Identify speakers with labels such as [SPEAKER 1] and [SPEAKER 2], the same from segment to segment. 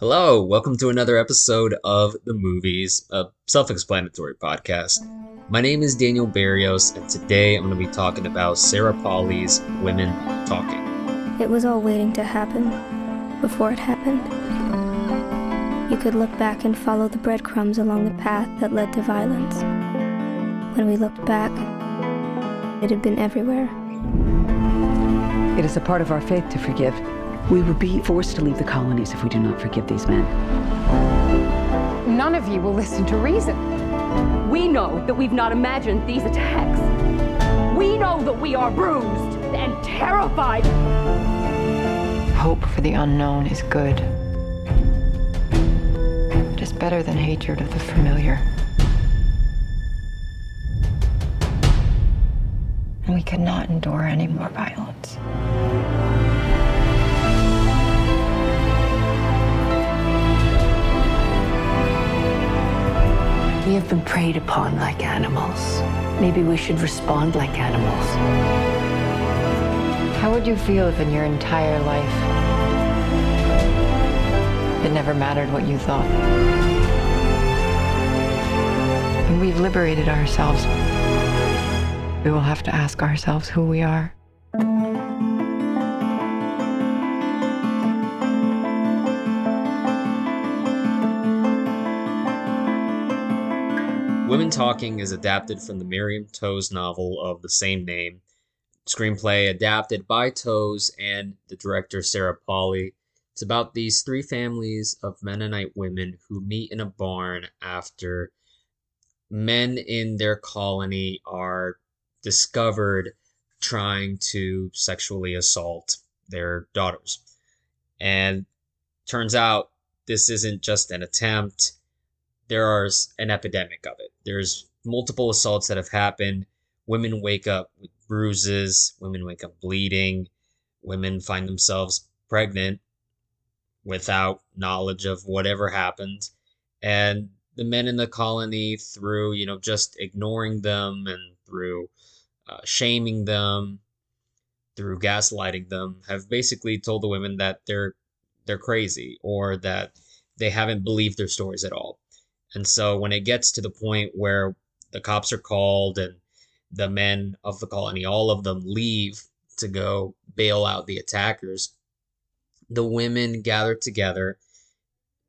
[SPEAKER 1] Hello, welcome to another episode of The Movies, a self explanatory podcast. My name is Daniel Berrios, and today I'm going to be talking about Sarah Polley's Women Talking.
[SPEAKER 2] It was all waiting to happen before it happened. You could look back and follow the breadcrumbs along the path that led to violence. When we looked back, it had been everywhere.
[SPEAKER 3] It is a part of our faith to forgive. We will be forced to leave the colonies if we do not forgive these men.
[SPEAKER 4] None of you will listen to reason.
[SPEAKER 5] We know that we've not imagined these attacks. We know that we are bruised and terrified.
[SPEAKER 4] Hope for the unknown is good. It is better than hatred of the familiar. And we cannot endure any more violence.
[SPEAKER 6] We have been preyed upon like animals. Maybe we should respond like animals.
[SPEAKER 4] How would you feel if in your entire life it never mattered what you thought? When we've liberated ourselves, we will have to ask ourselves who we are.
[SPEAKER 1] Women mm. Talking is adapted from the Miriam Toews novel of the same name. Screenplay adapted by Toews and the director Sarah Polley. It's about these three families of Mennonite women who meet in a barn after men in their colony are discovered trying to sexually assault their daughters. And turns out this isn't just an attempt there's an epidemic of it. There's multiple assaults that have happened. Women wake up with bruises, women wake up bleeding, women find themselves pregnant without knowledge of whatever happened. And the men in the colony, through, you know, just ignoring them and through uh, shaming them, through gaslighting them, have basically told the women that they're they're crazy or that they haven't believed their stories at all. And so when it gets to the point where the cops are called and the men of the colony, all of them leave to go bail out the attackers, the women gather together,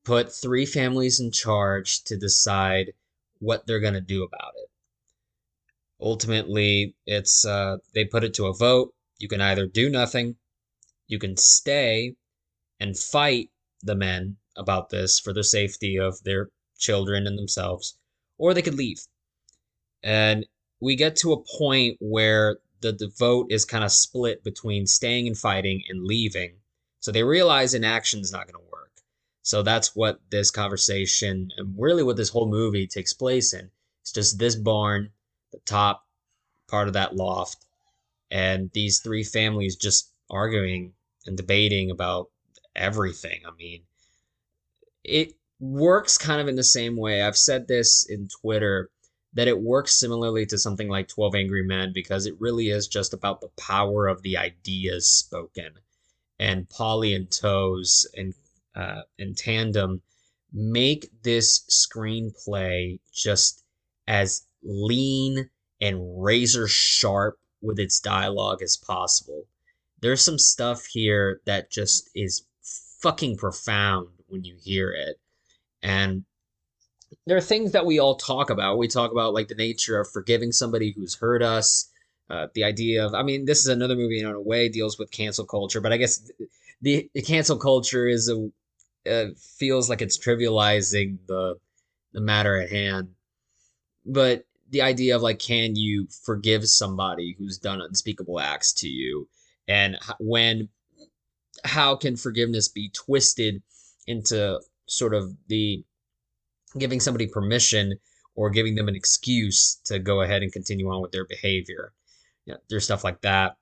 [SPEAKER 1] put three families in charge to decide what they're going to do about it. Ultimately, it's uh, they put it to a vote. You can either do nothing, you can stay and fight the men about this for the safety of their children and themselves, or they could leave. And we get to a point where the, the vote is kind of split between staying and fighting and leaving. So they realize inaction is not going to work. So that's what this conversation and really what this whole movie takes place in. It's just this barn, the top part of that loft, and these three families just arguing and debating about everything. I mean, it works kind of in the same way. I've said this in Twitter that it works similarly to something like 12 Angry Men because it really is just about the power of the ideas spoken. And Polley and Toews and uh, tandem make this screenplay just as lean and razor sharp with its dialogue as possible. There's some stuff here that just is fucking profound when you hear it. And there are things that we all talk about. We talk about like the nature of forgiving somebody who's hurt us. Uh, the idea of, I mean, this is another movie in a way deals with cancel culture, but I guess the, the cancel culture is a uh, feels like it's trivializing the the matter at hand. But the idea of like, can you forgive somebody who's done unspeakable acts to you, and when, how can forgiveness be twisted into sort of the giving somebody permission or giving them an excuse to go ahead and continue on with their behavior. You know, there's stuff like that.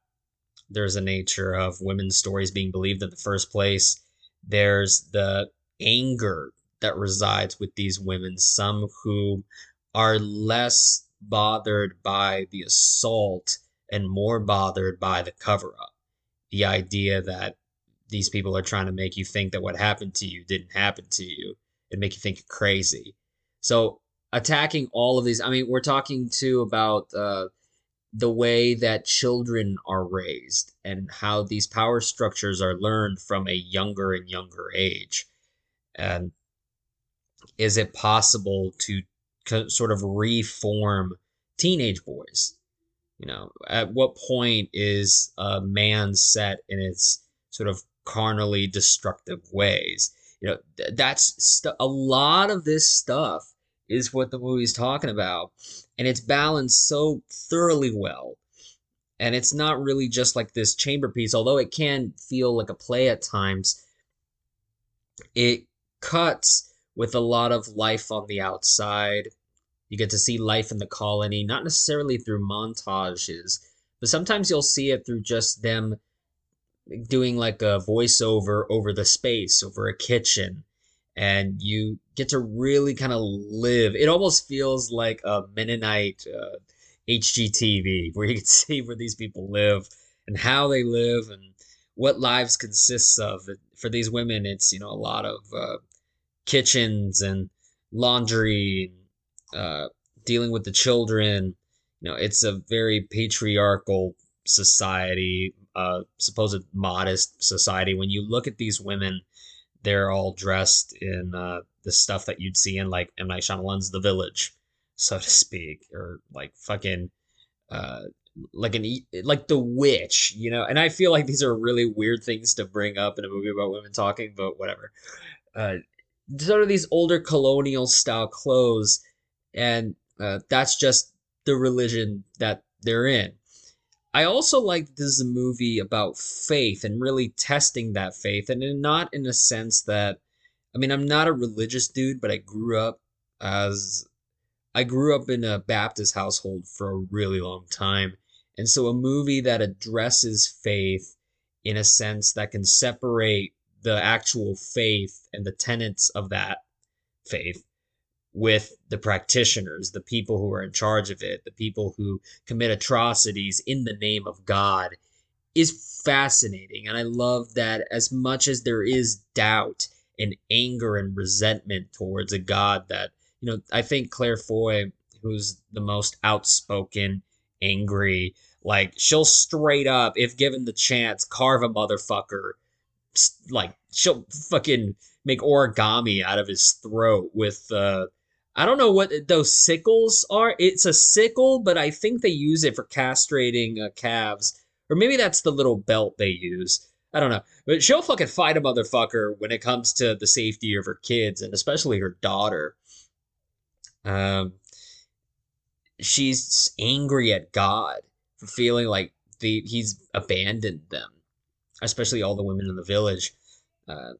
[SPEAKER 1] There's a nature of women's stories being believed in the first place. There's the anger that resides with these women, some who are less bothered by the assault and more bothered by the cover up. The idea that these people are trying to make you think that what happened to you didn't happen to you and make you think you're crazy. So attacking all of these, I mean, we're talking too about uh, the way that children are raised and how these power structures are learned from a younger and younger age. And is it possible to sort of reform teenage boys? You know, at what point is a man set in its sort of carnally destructive ways? You know, th- that's st- a lot of this stuff is what the movie's talking about, and it's balanced so thoroughly well. And it's not really just like this chamber piece, although it can feel like a play at times. It cuts with a lot of life on the outside you get to see life in the colony, not necessarily through montages, but sometimes you'll see it through just them doing like a voiceover over the space, over a kitchen. And you get to really kind of live. It almost feels like a Mennonite uh, HGTV, where you can see where these people live and how they live and what lives consists of. For these women, it's you know a lot of uh, kitchens and laundry uh, dealing with the children. You know, it's a very patriarchal society, supposed modest society. When you look at these women, they're all dressed in uh, the stuff that you'd see in like M Night Shyamalan's The Village, so to speak, or like fucking uh, like an like the witch, you know. And I feel like these are really weird things to bring up in a movie about women talking, but whatever. Uh, sort of these older colonial style clothes and uh, that's just the religion that they're in. I also like that this is a movie about faith and really testing that faith, and not in a sense that, I mean, I'm not a religious dude, but I grew up as I grew up in a Baptist household for a really long time. And so a movie that addresses faith in a sense that can separate the actual faith and the tenets of that faith with the practitioners, the people who are in charge of it, the people who commit atrocities in the name of God is fascinating. And I love that as much as there is doubt and anger and resentment towards a God that, you know, I think Claire Foy, who's the most outspoken, angry, like she'll straight up, if given the chance, carve a motherfucker. Like she'll fucking make origami out of his throat with uh I don't know what those sickles are. It's a sickle, but I think they use it for castrating uh, calves. Or maybe that's the little belt they use. I don't know. But she'll fucking fight a motherfucker when it comes to the safety of her kids and especially her daughter. Um, she's angry at God for feeling like the, he's abandoned them, especially all the women in the village. Uh,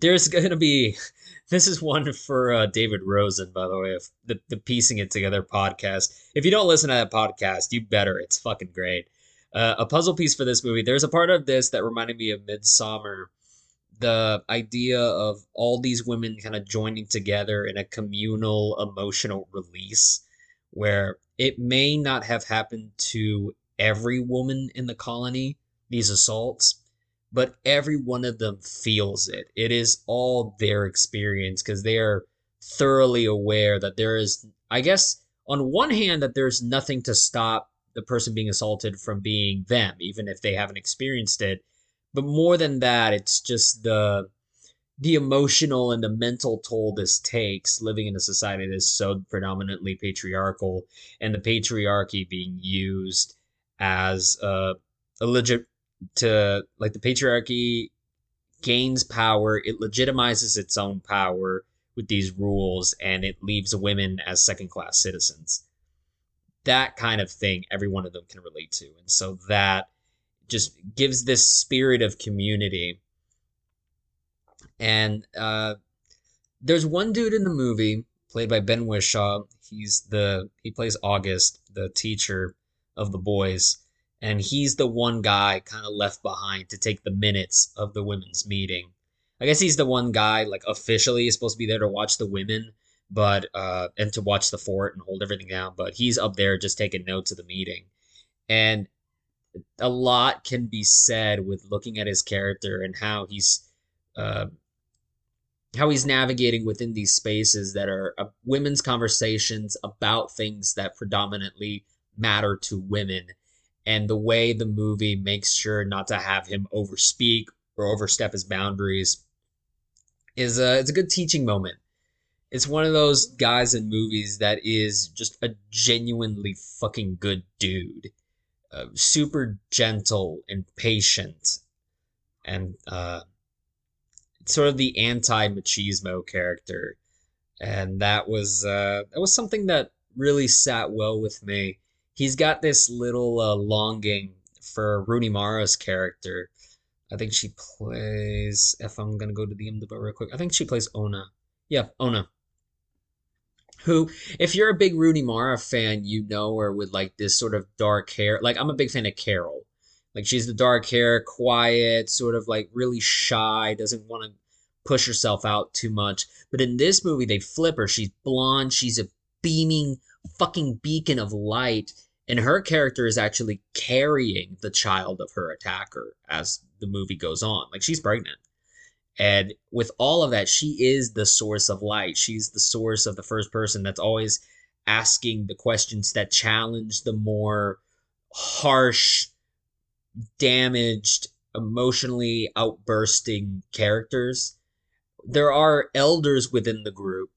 [SPEAKER 1] there's going to be this is one for uh, David Rosen, by the way, of the, the Piecing It Together podcast. If you don't listen to that podcast, you better. It's fucking great. Uh, a puzzle piece for this movie. There's a part of this that reminded me of Midsommar. The idea of all these women kind of joining together in a communal emotional release where it may not have happened to every woman in the colony, these assaults, but every one of them feels it. It is all their experience because they are thoroughly aware that there is, I guess, on one hand, that there's nothing to stop the person being assaulted from being them, even if they haven't experienced it. But more than that, it's just the the emotional and the mental toll this takes living in a society that is so predominantly patriarchal and the patriarchy being used as a, a legit to like the patriarchy gains power, it legitimizes its own power with these rules, and it leaves women as second class citizens. That kind of thing, every one of them can relate to. And so that just gives this spirit of community. And uh, there's one dude in the movie played by Ben Whishaw. He's the he plays August, the teacher of the boys and he's the one guy kind of left behind to take the minutes of the women's meeting. I guess he's the one guy like officially is supposed to be there to watch the women, but uh and to watch the fort and hold everything down, but he's up there just taking notes of the meeting. And a lot can be said with looking at his character and how he's uh, how he's navigating within these spaces that are uh, women's conversations about things that predominantly matter to women and the way the movie makes sure not to have him overspeak or overstep his boundaries is a it's a good teaching moment. It's one of those guys in movies that is just a genuinely fucking good dude, uh, super gentle and patient, and uh, sort of the anti machismo character, and that was uh, that was something that really sat well with me he's got this little uh, longing for Rooney Mara's character. I think she plays. If I'm gonna go to the IMDb real quick, I think she plays Ona. Yeah, Ona. Who, if you're a big Rooney Mara fan, you know her with like this sort of dark hair. Like I'm a big fan of Carol. Like she's the dark hair, quiet, sort of like really shy, doesn't want to push herself out too much. But in this movie, they flip her. She's blonde. She's a beaming fucking beacon of light and her character is actually carrying the child of her attacker as the movie goes on. Like she's pregnant. And with all of that she is the source of light. She's the source of the first person that's always asking the questions that challenge the more harsh damaged emotionally outbursting characters. There are elders within the group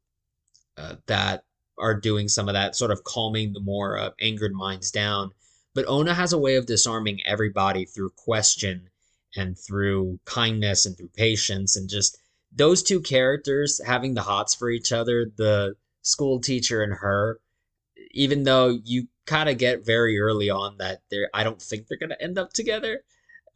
[SPEAKER 1] uh, that are doing some of that, sort of calming the more uh, angered minds down. But Ona has a way of disarming everybody through question and through kindness and through patience and just those two characters having the hots for each other, the school teacher and her, even though you kind of get very early on that they're I don't think they're gonna end up together.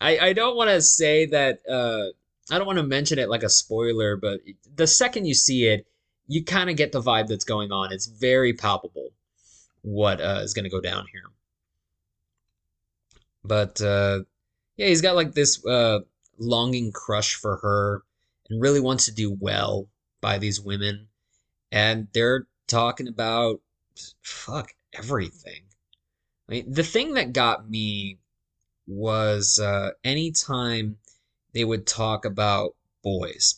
[SPEAKER 1] I, I don't want to say that uh, I don't want to mention it like a spoiler, but the second you see it, you kind of get the vibe that's going on. It's very palpable what uh, is going to go down here. But uh, yeah, he's got like this uh, longing crush for her and really wants to do well by these women. And they're talking about fuck everything. I mean, the thing that got me was uh, anytime they would talk about boys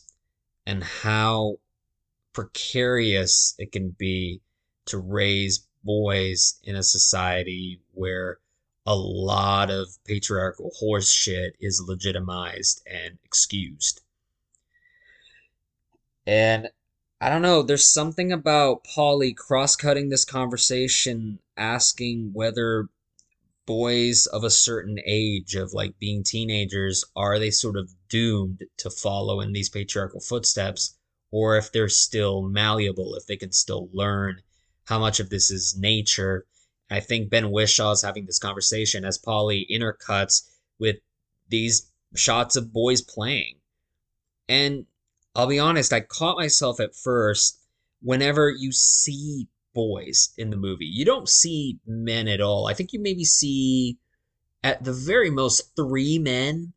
[SPEAKER 1] and how precarious it can be to raise boys in a society where a lot of patriarchal horse shit is legitimized and excused. And I don't know, there's something about Polley cross cutting this conversation, asking whether boys of a certain age, of like being teenagers, are they sort of doomed to follow in these patriarchal footsteps? Or if they're still malleable, if they can still learn how much of this is nature. I think Ben Whishaw is having this conversation as Polley intercuts with these shots of boys playing. And I'll be honest, I caught myself at first whenever you see boys in the movie. You don't see men at all. I think you maybe see at the very most three men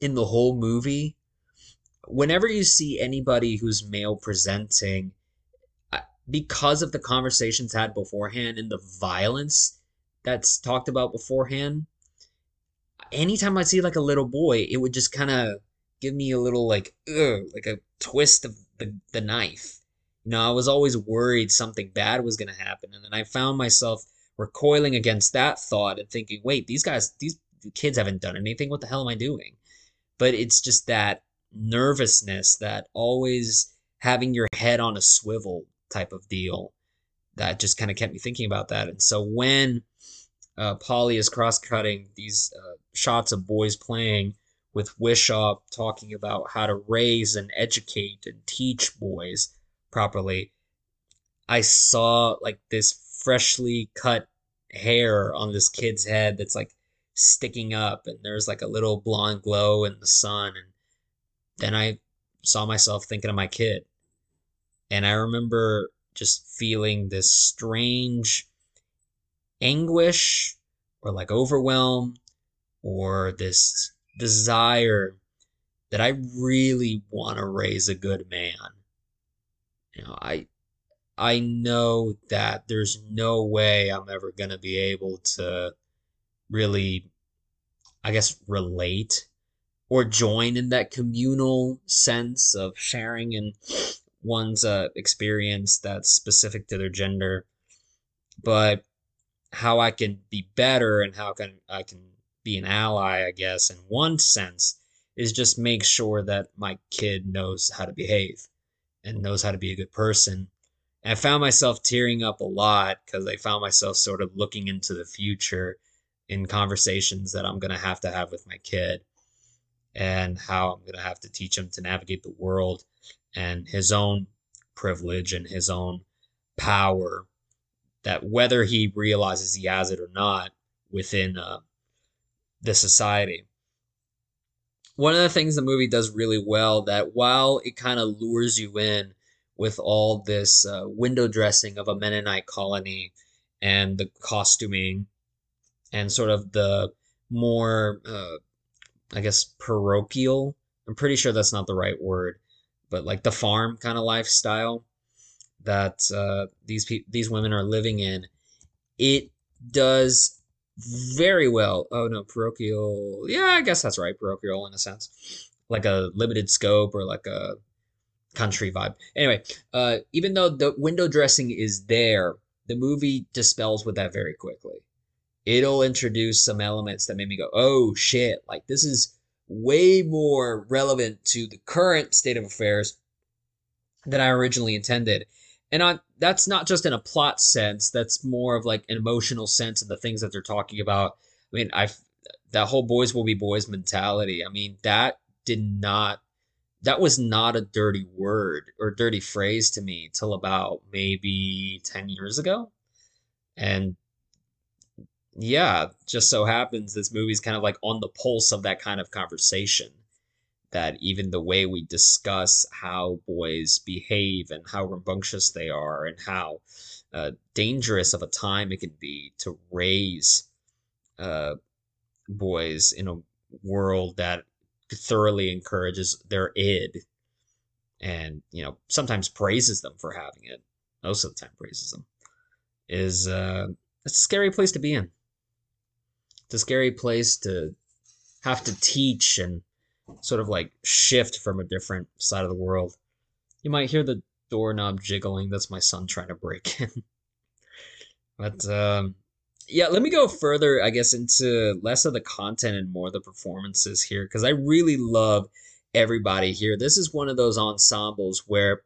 [SPEAKER 1] in the whole movie whenever you see anybody who's male presenting, uh, because of the conversations had beforehand and the violence that's talked about beforehand, anytime I see like a little boy, it would just kind of give me a little like, ugh, like a twist of the, the knife. You know, I was always worried something bad was going to happen. And then I found myself recoiling against that thought and thinking, wait, these guys, these kids haven't done anything. What the hell am I doing? But it's just that nervousness, that always having your head on a swivel type of deal that just kind of kept me thinking about that. And so when uh, Polley is cross cutting these uh, shots of boys playing with Whishaw talking about how to raise and educate and teach boys properly, I saw like this freshly cut hair on this kid's head that's like sticking up and there's like a little blonde glow in the sun and then I saw myself thinking of my kid. And I remember just feeling this strange anguish or like overwhelm or this desire that I really want to raise a good man. You know, I I know that there's no way I'm ever going to be able to really I guess, relate or join in that communal sense of sharing in one's uh, experience that's specific to their gender. But how I can be better and how can I can be an ally, I guess, in one sense, is just make sure that my kid knows how to behave and knows how to be a good person. And I found myself tearing up a lot because I found myself sort of looking into the future in conversations that I'm going to have to have with my kid and how I'm going to have to teach him to navigate the world and his own privilege and his own power that whether he realizes he has it or not within uh, the society. One of the things the movie does really well that while it kind of lures you in with all this uh, window dressing of a Mennonite colony and the costuming and sort of the more, uh, I guess, parochial. I'm pretty sure that's not the right word, but like the farm kind of lifestyle that uh, these pe- these women are living in. It does very well. Oh no, parochial. Yeah, I guess that's right. Parochial in a sense, like a limited scope or like a country vibe. Anyway, uh, even though the window dressing is there, the movie dispels with that very quickly. It'll introduce some elements that made me go, "Oh shit!" Like this is way more relevant to the current state of affairs than I originally intended. And on that's not just in a plot sense, that's more of like an emotional sense of the things that they're talking about. I mean, I that whole boys will be boys mentality. I mean, that did not that was not a dirty word or dirty phrase to me till about maybe 10 years ago. And yeah, just so happens this movie's kind of like on the pulse of that kind of conversation. That even the way we discuss how boys behave and how rambunctious they are and how uh, dangerous of a time it can be to raise uh, boys in a world that thoroughly encourages their id and you know sometimes praises them for having it most of the time praises them is uh it's a scary place to be in it's a scary place to have to teach and sort of like shift from a different side of the world. You might hear the doorknob jiggling. That's my son trying to break in. but um, yeah, let me go further, I guess, into less of the content and more the performances here because I really love everybody here. This is one of those ensembles where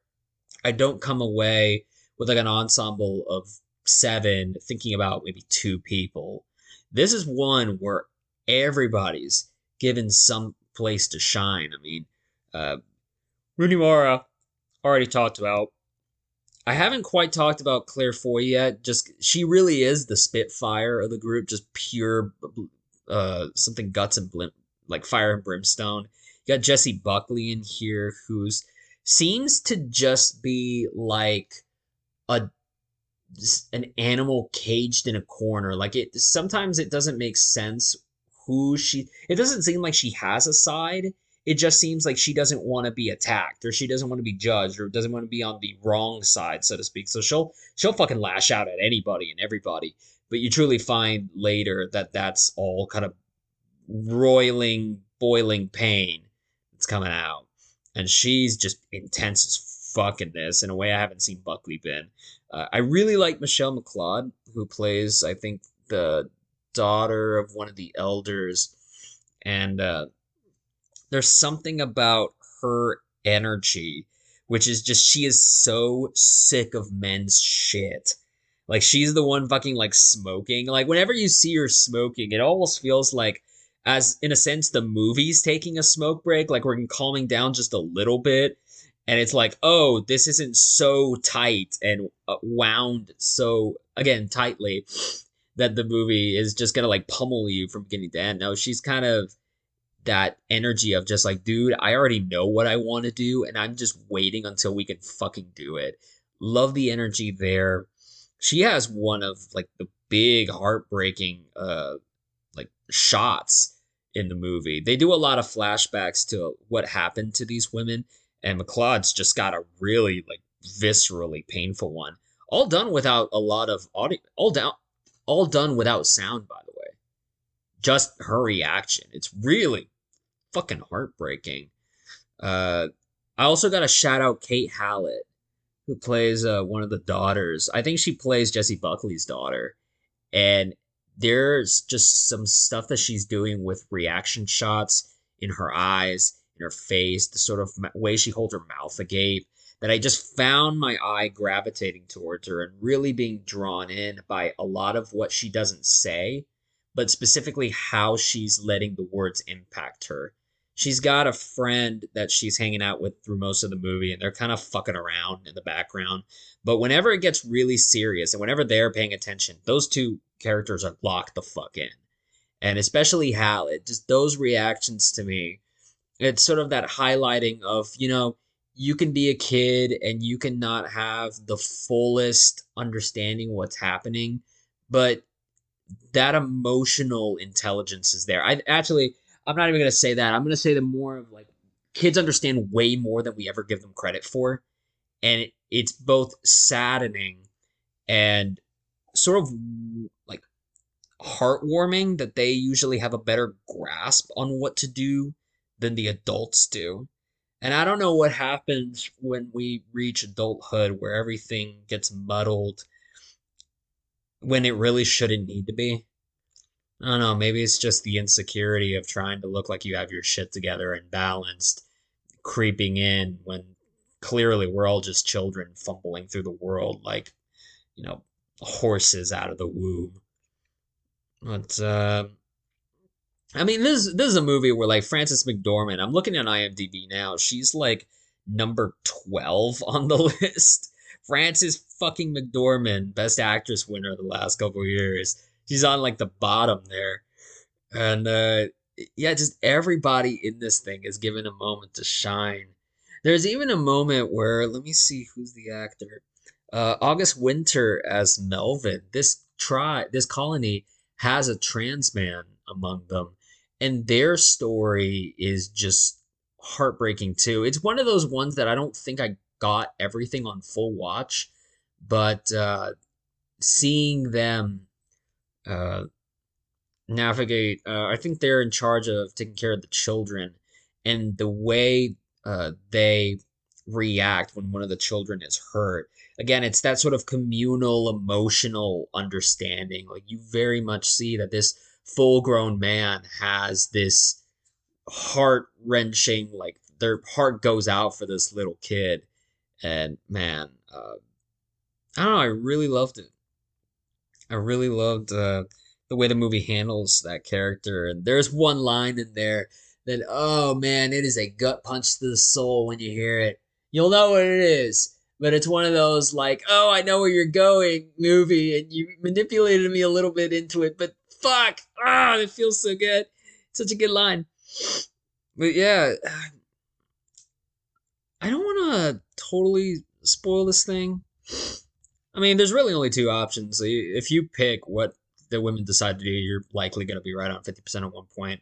[SPEAKER 1] I don't come away with like an ensemble of seven thinking about maybe two people this is one where everybody's given some place to shine. I mean, uh, Rooney Mara already talked about. I haven't quite talked about Claire Foy yet. Just she really is the spitfire of the group, just pure uh, something guts and blim- like fire and brimstone. You got Jessie Buckley in here, who's seems to just be like a an animal caged in a corner. Like it sometimes it doesn't make sense who she it doesn't seem like she has a side. It just seems like she doesn't want to be attacked or she doesn't want to be judged or doesn't want to be on the wrong side, so to speak. So she'll she'll fucking lash out at anybody and everybody. But you truly find later that that's all kind of roiling, boiling pain that's coming out. And she's just intense as fuck in this in a way I haven't seen Buckley been. Uh, I really like Michelle McLeod, who plays, I think, the daughter of one of the elders. And uh, there's something about her energy, which is just, she is so sick of men's shit. Like, she's the one fucking, like, smoking. Like, whenever you see her smoking, it almost feels like, as in a sense, the movie's taking a smoke break. Like, we're calming down just a little bit and it's like oh this isn't so tight and uh, wound so again tightly that the movie is just gonna like pummel you from beginning to end. No she's kind of that energy of just like dude i already know what i want to do and i'm just waiting until we can fucking do it. Love the energy there. She has one of like the big heartbreaking uh like shots in the movie. They do a lot of flashbacks to what happened to these women and McLeod's just got a really like viscerally painful one. All done without a lot of audio. All down. All done without sound, by the way. just her reaction. It's really fucking heartbreaking. Uh, I also got to shout out Kate Hallett, who plays uh, one of the daughters. I think she plays Jessie Buckley's daughter. And there's just some stuff that she's doing with reaction shots in her eyes, in her face, the sort of way she holds her mouth agape that I just found my eye gravitating towards her and really being drawn in by a lot of what she doesn't say, but specifically how she's letting the words impact her. She's got a friend that she's hanging out with through most of the movie, and they're kind of fucking around in the background. But whenever it gets really serious and whenever they're paying attention, those two characters are locked the fuck in. And especially Hallett, just those reactions to me, it's sort of that highlighting of, you know, you can be a kid and you can not have the fullest understanding what's happening, but that emotional intelligence is there. I actually, I'm not even going to say that. I'm going to say the more of like kids understand way more than we ever give them credit for. And it, it's both saddening and sort of like heartwarming that they usually have a better grasp on what to do than the adults do. And I don't know what happens when we reach adulthood where everything gets muddled when it really shouldn't need to be. I don't know, maybe it's just the insecurity of trying to look like you have your shit together and balanced creeping in when clearly we're all just children fumbling through the world like, you know, horses out of the womb. But uh I mean, this this is a movie where like Frances McDormand. I'm looking at IMDb now. She's like number twelve on the list. Frances fucking McDormand, best actress winner the last couple years. She's on like the bottom there, and uh, yeah, just everybody in this thing is given a moment to shine. There's even a moment where let me see who's the actor. Uh, August Winter as Melvin. This try this colony has a trans man among them and their story is just heartbreaking too. It's one of those ones that I don't think I got everything on full watch, but uh, seeing them uh, navigate, uh, I think they're in charge of taking care of the children, and the way uh, they react when one of the children is hurt. Again, it's that sort of communal, emotional understanding. Like you very much see that this full grown man has this heart wrenching, like their heart goes out for this little kid. And man, uh, I don't know, I really loved it. I really loved uh, the way the movie handles that character. And there's one line in there that, oh man, it is a gut punch to the soul when you hear it. You'll know what it is but it's one of those like, oh, I know where you're going movie, and you manipulated me a little bit into it, but fuck, ah, it feels so good. Such a good line. But yeah, I don't want to totally spoil this thing. I mean, there's really only two options. If you pick what the women decide to do, you're likely going to be right on 50% at one point.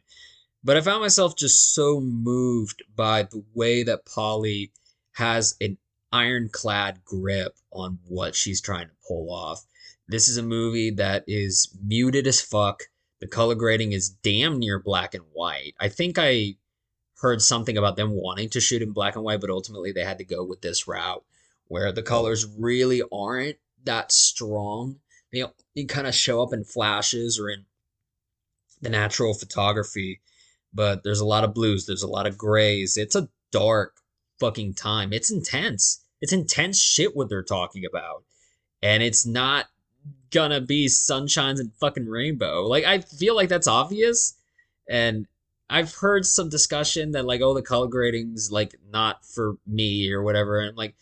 [SPEAKER 1] But I found myself just so moved by the way that Polley has an ironclad grip on what she's trying to pull off. This is a movie that is muted as fuck. The color grading is damn near black and white. I think I heard something about them wanting to shoot in black and white, but ultimately they had to go with this route where the colors really aren't that strong. They, they kind of show up in flashes or in the natural photography, but there's a lot of blues, there's a lot of grays. It's a dark fucking time. It's intense. It's intense shit what they're talking about. And it's not gonna be sunshines and fucking rainbow. Like I feel like that's obvious, and I've heard some discussion that like, oh, the color grading's like not for me or whatever. And like,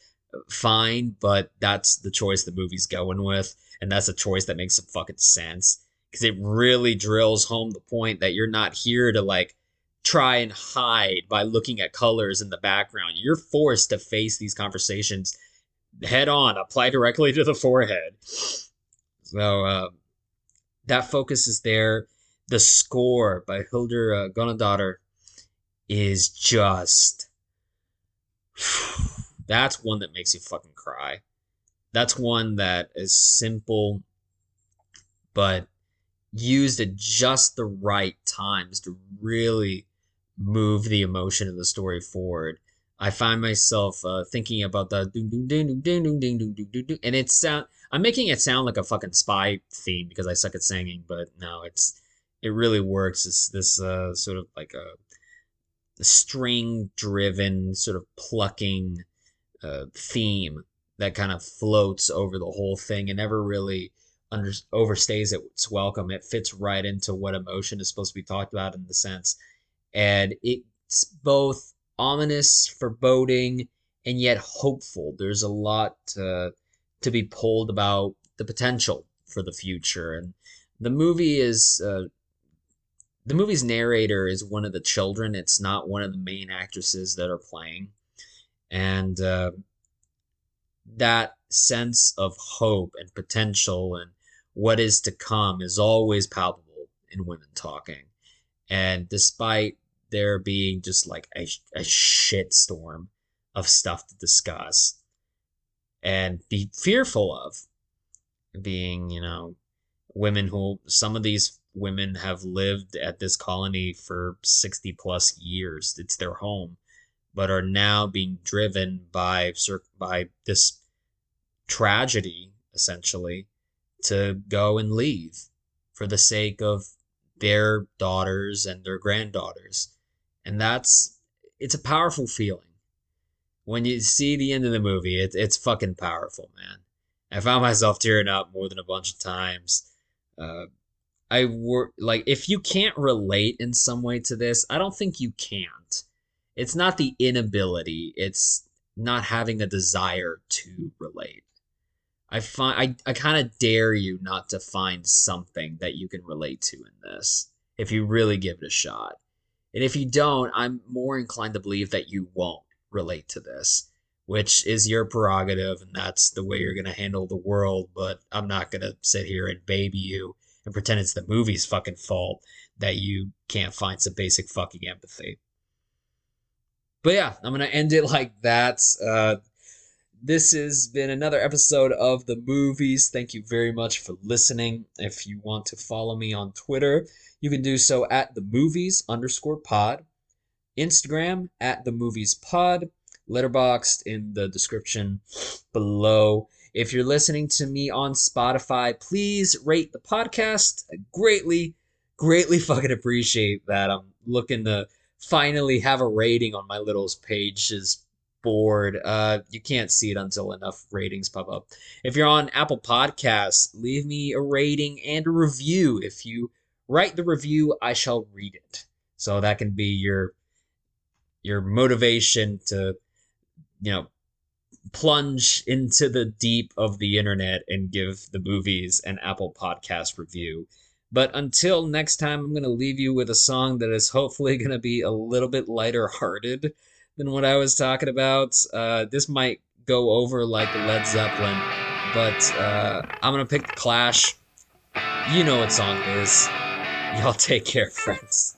[SPEAKER 1] fine, but that's the choice the movie's going with, and that's a choice that makes some fucking sense because it really drills home the point that you're not here to like try and hide by looking at colors in the background. You're forced to face these conversations head on, apply directly to the forehead. So uh, that focus is there. The score by Hildur uh, Guðnadóttir is just that's one that makes you fucking cry. That's one that is simple, but used at just the right times to really move the emotion of the story forward. I find myself uh, thinking about the ding ding ding ding ding ding ding ding ding, and it sound. I'm making it sound like a fucking spy theme because I suck at singing, but no, it's it really works. It's this uh, sort of like a, string driven sort of plucking uh, theme that kind of floats over the whole thing and never really under, overstays its welcome. It fits right into what emotion is supposed to be talked about in the sense, and it's both ominous, foreboding, and yet hopeful. There's a lot uh, to be pulled about the potential for the future, and the movie is uh, the movie's narrator is one of the children. It's not one of the main actresses that are playing, and uh, that sense of hope and potential and what is to come is always palpable in women talking. And despite there being just like a, a shit storm of stuff to discuss and be fearful of being, you know, women who some of these women have lived at this colony for 60 plus years. It's their home, but are now being driven by by this tragedy essentially to go and leave for the sake of their daughters and their granddaughters. And that's it's a powerful feeling. When you see the end of the movie, it, it's fucking powerful, man. I found myself tearing up more than a bunch of times. Uh, I were like if you can't relate in some way to this, I don't think you can't. It's not the inability; it's not having a desire to relate. I find I, I kind of dare you not to find something that you can relate to in this if you really give it a shot. And if you don't, I'm more inclined to believe that you won't relate to this, which is your prerogative and that's the way you're going to handle the world, but I'm not going to sit here and baby you and pretend it's the movie's fucking fault that you can't find some basic fucking empathy. But yeah, I'm going to end it like that. Uh, this has been another episode of the movies. Thank you very much for listening. If you want to follow me on Twitter, you can do so at the movies underscore pod, Instagram at the movies pod, Letterboxd in the description below. If you're listening to me on Spotify, please rate the podcast. I greatly, greatly fucking appreciate that. I'm looking to finally have a rating on my little pages board. Uh, you can't see it until enough ratings pop up. If you're on Apple Podcasts, leave me a rating and a review. If you write the review, I shall read it. So that can be your your motivation to you know plunge into the deep of the internet and give the movies an Apple Podcast review. But until next time, I'm going to leave you with a song that is hopefully going to be a little bit lighter hearted than what I was talking about. Uh, this might go over like Led Zeppelin, but uh, I'm gonna pick the Clash. You know what song it is. Y'all take care, friends.